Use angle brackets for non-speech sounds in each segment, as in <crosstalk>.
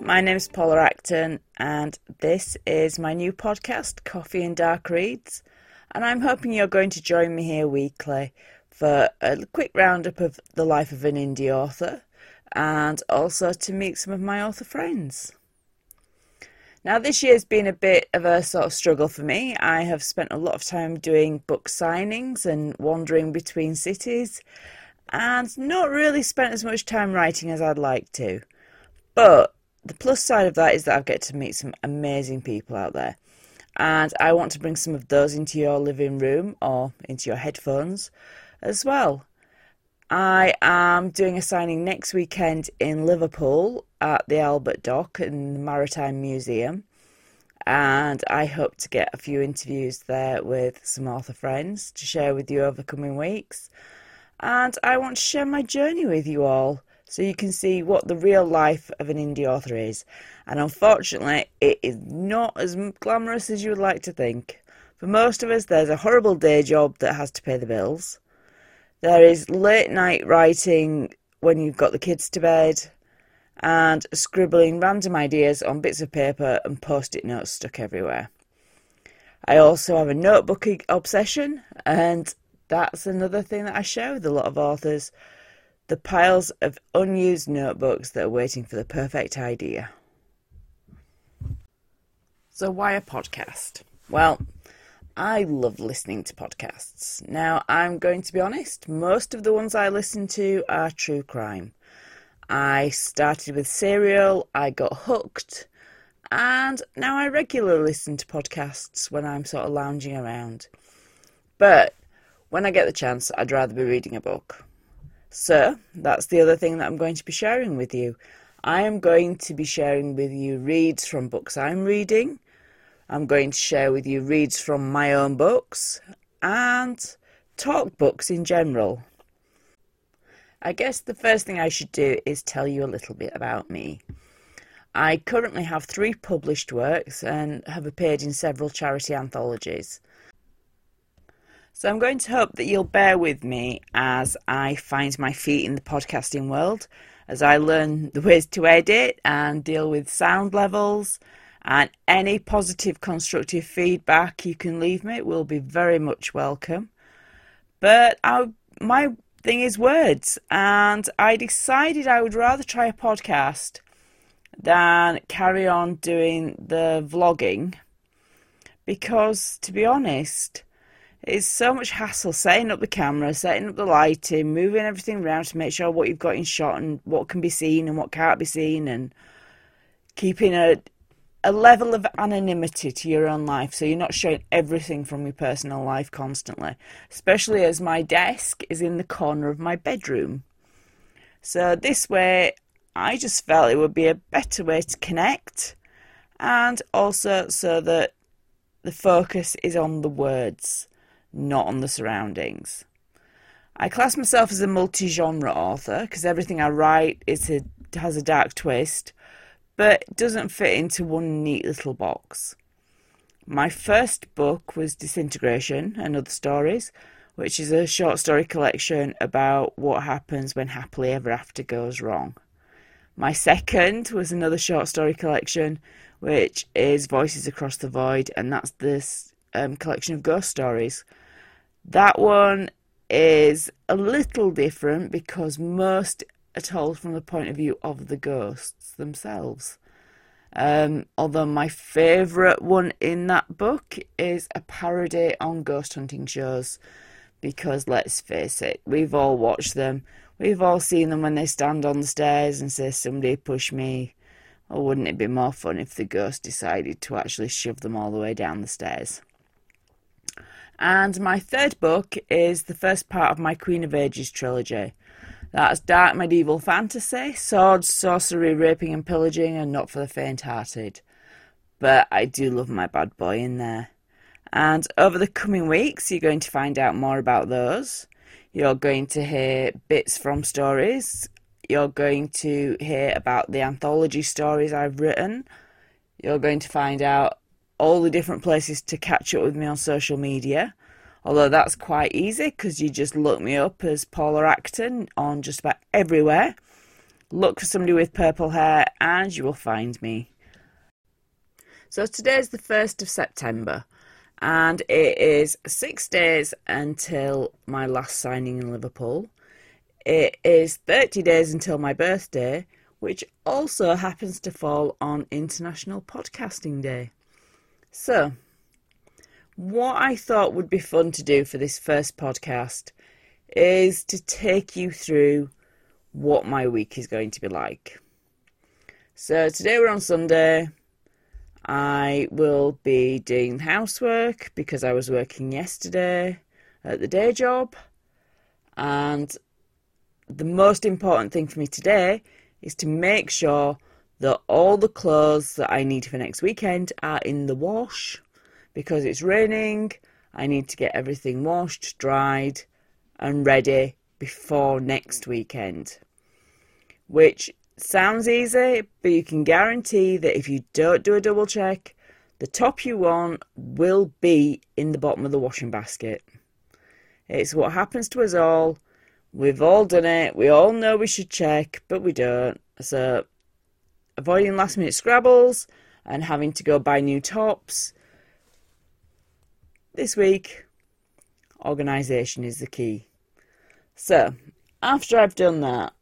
My name is Paula Acton, and this is my new podcast, Coffee and Dark Reads. And I'm hoping you're going to join me here weekly for a quick roundup of the life of an indie author and also to meet some of my author friends. Now, this year's been a bit of a sort of struggle for me. I have spent a lot of time doing book signings and wandering between cities, and not really spent as much time writing as I'd like to. But the plus side of that is that I get to meet some amazing people out there. And I want to bring some of those into your living room or into your headphones as well. I am doing a signing next weekend in Liverpool at the Albert Dock in the Maritime Museum. And I hope to get a few interviews there with some author friends to share with you over coming weeks. And I want to share my journey with you all so you can see what the real life of an indie author is. And unfortunately, it is not as glamorous as you would like to think. For most of us, there's a horrible day job that has to pay the bills. There is late night writing when you've got the kids to bed, and scribbling random ideas on bits of paper and post it notes stuck everywhere. I also have a notebook obsession, and that's another thing that I share with a lot of authors the piles of unused notebooks that are waiting for the perfect idea. So, why a podcast? Well, I love listening to podcasts. Now, I'm going to be honest, most of the ones I listen to are true crime. I started with Serial, I got hooked, and now I regularly listen to podcasts when I'm sort of lounging around. But when I get the chance, I'd rather be reading a book. So, that's the other thing that I'm going to be sharing with you. I am going to be sharing with you reads from books I'm reading I'm going to share with you reads from my own books and talk books in general. I guess the first thing I should do is tell you a little bit about me. I currently have three published works and have appeared in several charity anthologies. So I'm going to hope that you'll bear with me as I find my feet in the podcasting world, as I learn the ways to edit and deal with sound levels and any positive, constructive feedback you can leave me will be very much welcome. But I, my thing is words, and I decided I would rather try a podcast than carry on doing the vlogging because, to be honest, it's so much hassle setting up the camera, setting up the lighting, moving everything around to make sure what you've got in shot and what can be seen and what can't be seen, and keeping a a level of anonymity to your own life so you're not showing everything from your personal life constantly, especially as my desk is in the corner of my bedroom. So, this way, I just felt it would be a better way to connect and also so that the focus is on the words, not on the surroundings. I class myself as a multi genre author because everything I write is a, has a dark twist but doesn't fit into one neat little box. My first book was Disintegration and Other Stories, which is a short story collection about what happens when happily ever after goes wrong. My second was another short story collection, which is Voices Across the Void, and that's this um, collection of ghost stories. That one is a little different because most are told from the point of view of the ghosts themselves. Um, although my favourite one in that book is a parody on ghost hunting shows, because let's face it, we've all watched them. We've all seen them when they stand on the stairs and say, Somebody push me. Or wouldn't it be more fun if the ghost decided to actually shove them all the way down the stairs? And my third book is the first part of my Queen of Ages trilogy. That's dark medieval fantasy, swords, sorcery, raping, and pillaging, and not for the faint hearted. But I do love my bad boy in there. And over the coming weeks, you're going to find out more about those. You're going to hear bits from stories. You're going to hear about the anthology stories I've written. You're going to find out all the different places to catch up with me on social media. Although that's quite easy because you just look me up as Paula Acton on just about everywhere. Look for somebody with purple hair and you will find me. So today is the 1st of September and it is six days until my last signing in Liverpool. It is 30 days until my birthday, which also happens to fall on International Podcasting Day. So, what I thought would be fun to do for this first podcast is to take you through what my week is going to be like. So, today we're on Sunday. I will be doing housework because I was working yesterday at the day job. And the most important thing for me today is to make sure that all the clothes that I need for next weekend are in the wash because it's raining. I need to get everything washed, dried, and ready before next weekend. Which sounds easy, but you can guarantee that if you don't do a double check, the top you want will be in the bottom of the washing basket. It's what happens to us all. We've all done it. We all know we should check, but we don't. So, avoiding last minute scrabbles and having to go buy new tops. This week, organisation is the key. So, after I've done that,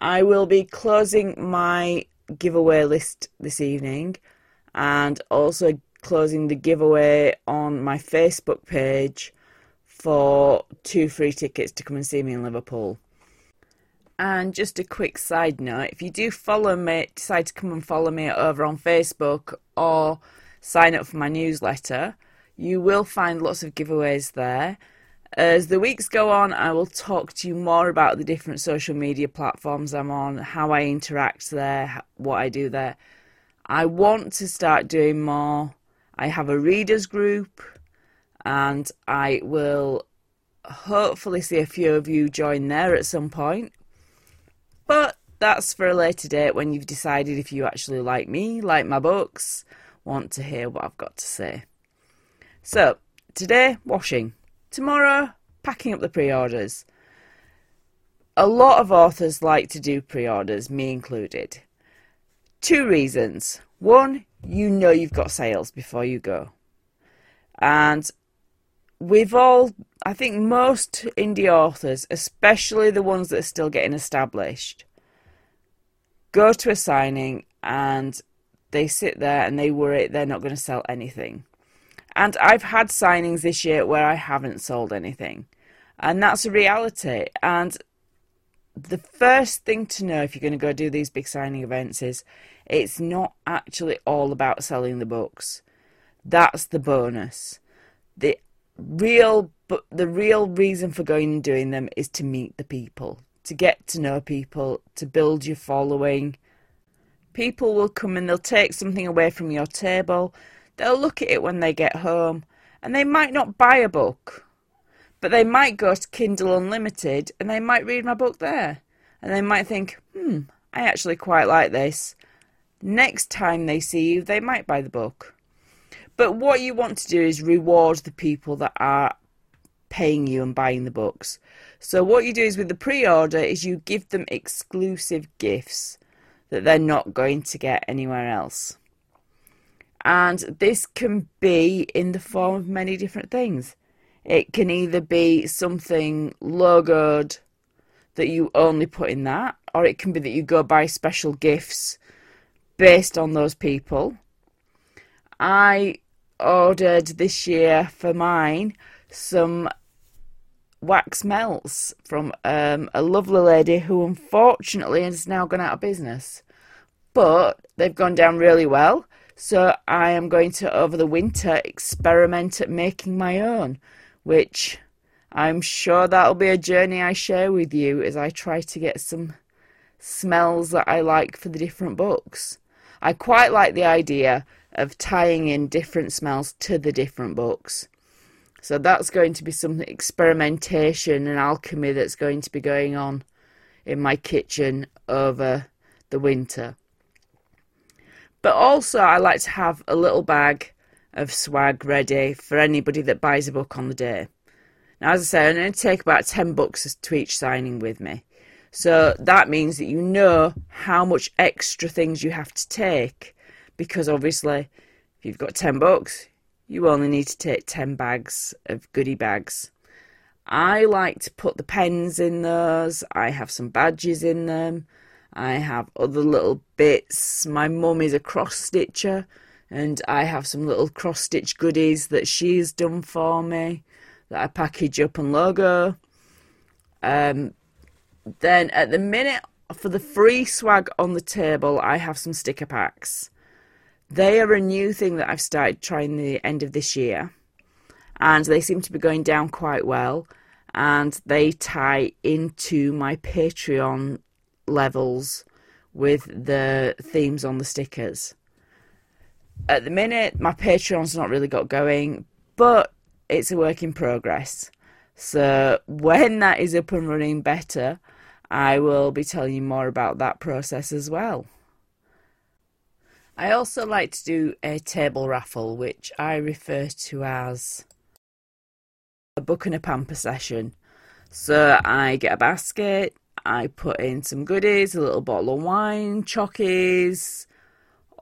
I will be closing my giveaway list this evening and also closing the giveaway on my Facebook page for two free tickets to come and see me in Liverpool. And just a quick side note if you do follow me, decide to come and follow me over on Facebook or sign up for my newsletter, you will find lots of giveaways there. As the weeks go on, I will talk to you more about the different social media platforms I'm on, how I interact there, what I do there. I want to start doing more. I have a readers group, and I will hopefully see a few of you join there at some point. But that's for a later date when you've decided if you actually like me, like my books, want to hear what I've got to say. So, today, washing. Tomorrow, packing up the pre orders. A lot of authors like to do pre orders, me included. Two reasons. One, you know you've got sales before you go. And we've all, I think most indie authors, especially the ones that are still getting established, go to a signing and they sit there and they worry they're not going to sell anything. And I've had signings this year where I haven't sold anything. And that's a reality. And the first thing to know if you're going to go do these big signing events is it's not actually all about selling the books. That's the bonus. The real but the real reason for going and doing them is to meet the people, to get to know people, to build your following. People will come and they'll take something away from your table They'll look at it when they get home and they might not buy a book, but they might go to Kindle Unlimited and they might read my book there. And they might think, hmm, I actually quite like this. Next time they see you, they might buy the book. But what you want to do is reward the people that are paying you and buying the books. So what you do is with the pre-order is you give them exclusive gifts that they're not going to get anywhere else. And this can be in the form of many different things. It can either be something logoed that you only put in that, or it can be that you go buy special gifts based on those people. I ordered this year for mine some wax melts from um, a lovely lady who unfortunately has now gone out of business. But they've gone down really well. So I am going to, over the winter, experiment at making my own, which I'm sure that'll be a journey I share with you as I try to get some smells that I like for the different books. I quite like the idea of tying in different smells to the different books. So that's going to be some experimentation and alchemy that's going to be going on in my kitchen over the winter. But also, I like to have a little bag of swag ready for anybody that buys a book on the day. Now, as I say, I'm going to take about 10 books to each signing with me. So that means that you know how much extra things you have to take because obviously if you've got 10 bucks, you only need to take 10 bags of goodie bags. I like to put the pens in those. I have some badges in them. I have other little bits. My mum is a cross stitcher, and I have some little cross stitch goodies that she's done for me that I package up and logo. Um, then at the minute for the free swag on the table, I have some sticker packs. They are a new thing that I've started trying the end of this year, and they seem to be going down quite well. And they tie into my Patreon levels with the themes on the stickers. At the minute, my Patreon's not really got going, but it's a work in progress. So when that is up and running better, I will be telling you more about that process as well. I also like to do a table raffle, which I refer to as a book and a pamper session. So I get a basket, I put in some goodies, a little bottle of wine, chockies,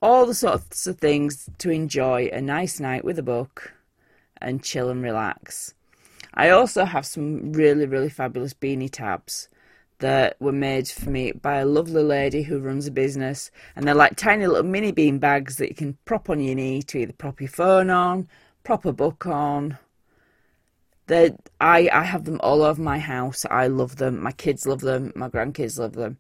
all the sorts of things to enjoy a nice night with a book and chill and relax. I also have some really, really fabulous beanie tabs that were made for me by a lovely lady who runs a business. And they're like tiny little mini bean bags that you can prop on your knee to either prop your phone on, prop a book on. I, I have them all over my house. I love them. My kids love them. My grandkids love them.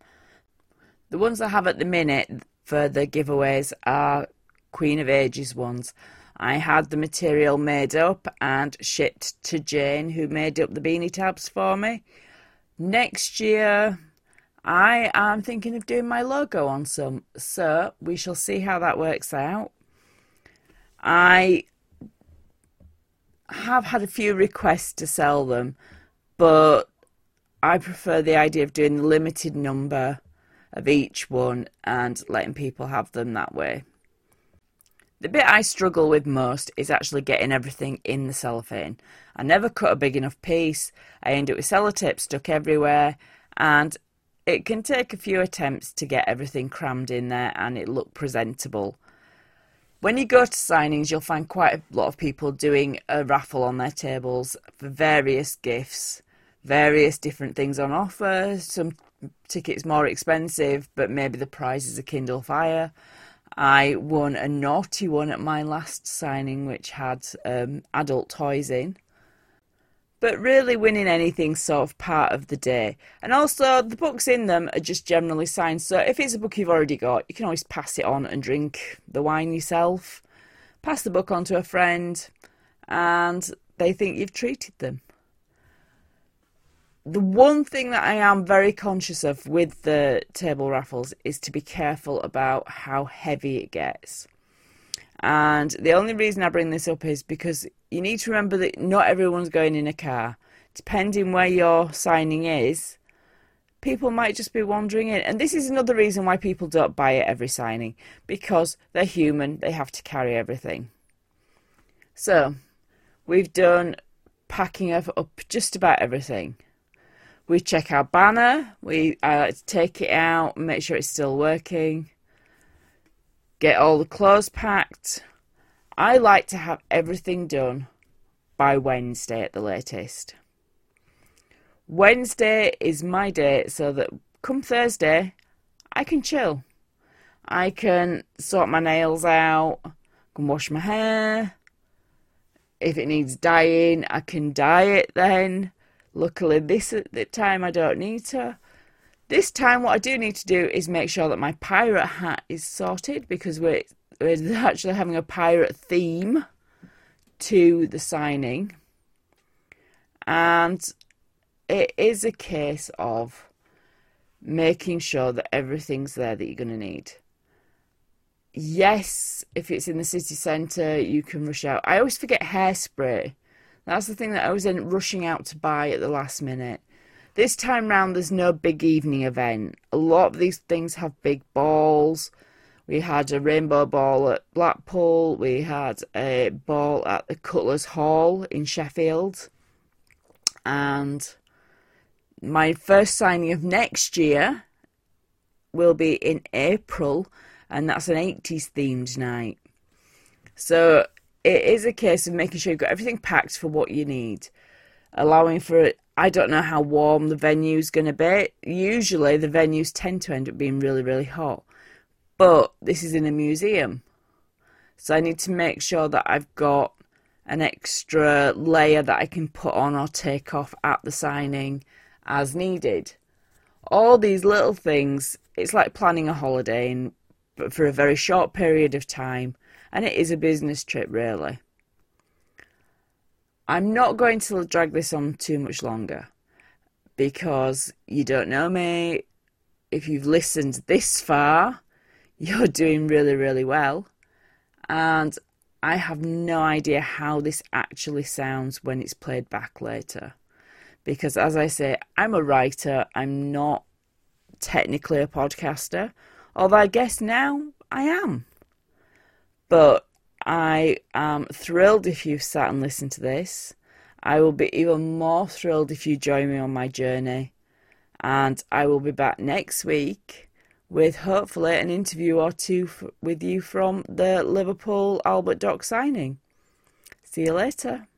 The ones I have at the minute for the giveaways are Queen of Ages ones. I had the material made up and shipped to Jane, who made up the beanie tabs for me. Next year, I am thinking of doing my logo on some, so we shall see how that works out. I have had a few requests to sell them, but I prefer the idea of doing the limited number of each one and letting people have them that way. The bit I struggle with most is actually getting everything in the cellophane. I never cut a big enough piece. I end up with sellotape stuck everywhere, and it can take a few attempts to get everything crammed in there and it look presentable. When you go to signings, you'll find quite a lot of people doing a raffle on their tables for various gifts, various different things on offer. Some tickets more expensive, but maybe the prize is a Kindle Fire. I won a naughty one at my last signing, which had um, adult toys in. But really, winning anything sort of part of the day. And also, the books in them are just generally signed. So if it's a book you've already got, you can always pass it on and drink the wine yourself. Pass the book on to a friend, and they think you've treated them the one thing that I am very conscious of with the table raffles is to be careful about how heavy it gets. And the only reason I bring this up is because you need to remember that not everyone's going in a car. Depending where your signing is, people might just be wandering in. And this is another reason why people don't buy it every signing because they're human, they have to carry everything. So, we've done packing up just about everything we check our banner, we uh, take it out, make sure it's still working, get all the clothes packed. I like to have everything done by Wednesday at the latest. Wednesday is my day so that come Thursday, I can chill. I can sort my nails out, can wash my hair. If it needs dyeing, I can dye it then. Luckily, this at the time I don't need to. This time, what I do need to do is make sure that my pirate hat is sorted because we're, we're actually having a pirate theme to the signing. And it is a case of making sure that everything's there that you're going to need. Yes, if it's in the city centre, you can rush out. I always forget hairspray. That's the thing that I was in rushing out to buy at the last minute. This time round, there's no big evening event. A lot of these things have big balls. We had a rainbow ball at Blackpool. We had a ball at the Cutlers Hall in Sheffield. And my first signing of next year will be in April, and that's an 80s themed night. So it is a case of making sure you've got everything packed for what you need, allowing for I don't know how warm the venue's going to be. Usually the venues tend to end up being really, really hot. But this is in a museum. So I need to make sure that I've got an extra layer that I can put on or take off at the signing as needed. All these little things, it's like planning a holiday in, for a very short period of time, and it is a business trip, really. I'm not going to drag this on too much longer because you don't know me. If you've listened this far, <laughs> you're doing really, really well. And I have no idea how this actually sounds when it's played back later because as I say, I'm a writer, I'm not technically a podcaster, although I guess now I am. But I am thrilled if you've sat and listened to this. I will be even more thrilled if you join me on my journey. And I will be back next week with hopefully an interview or two f- with you from the Liverpool Albert Dock signing. See you later.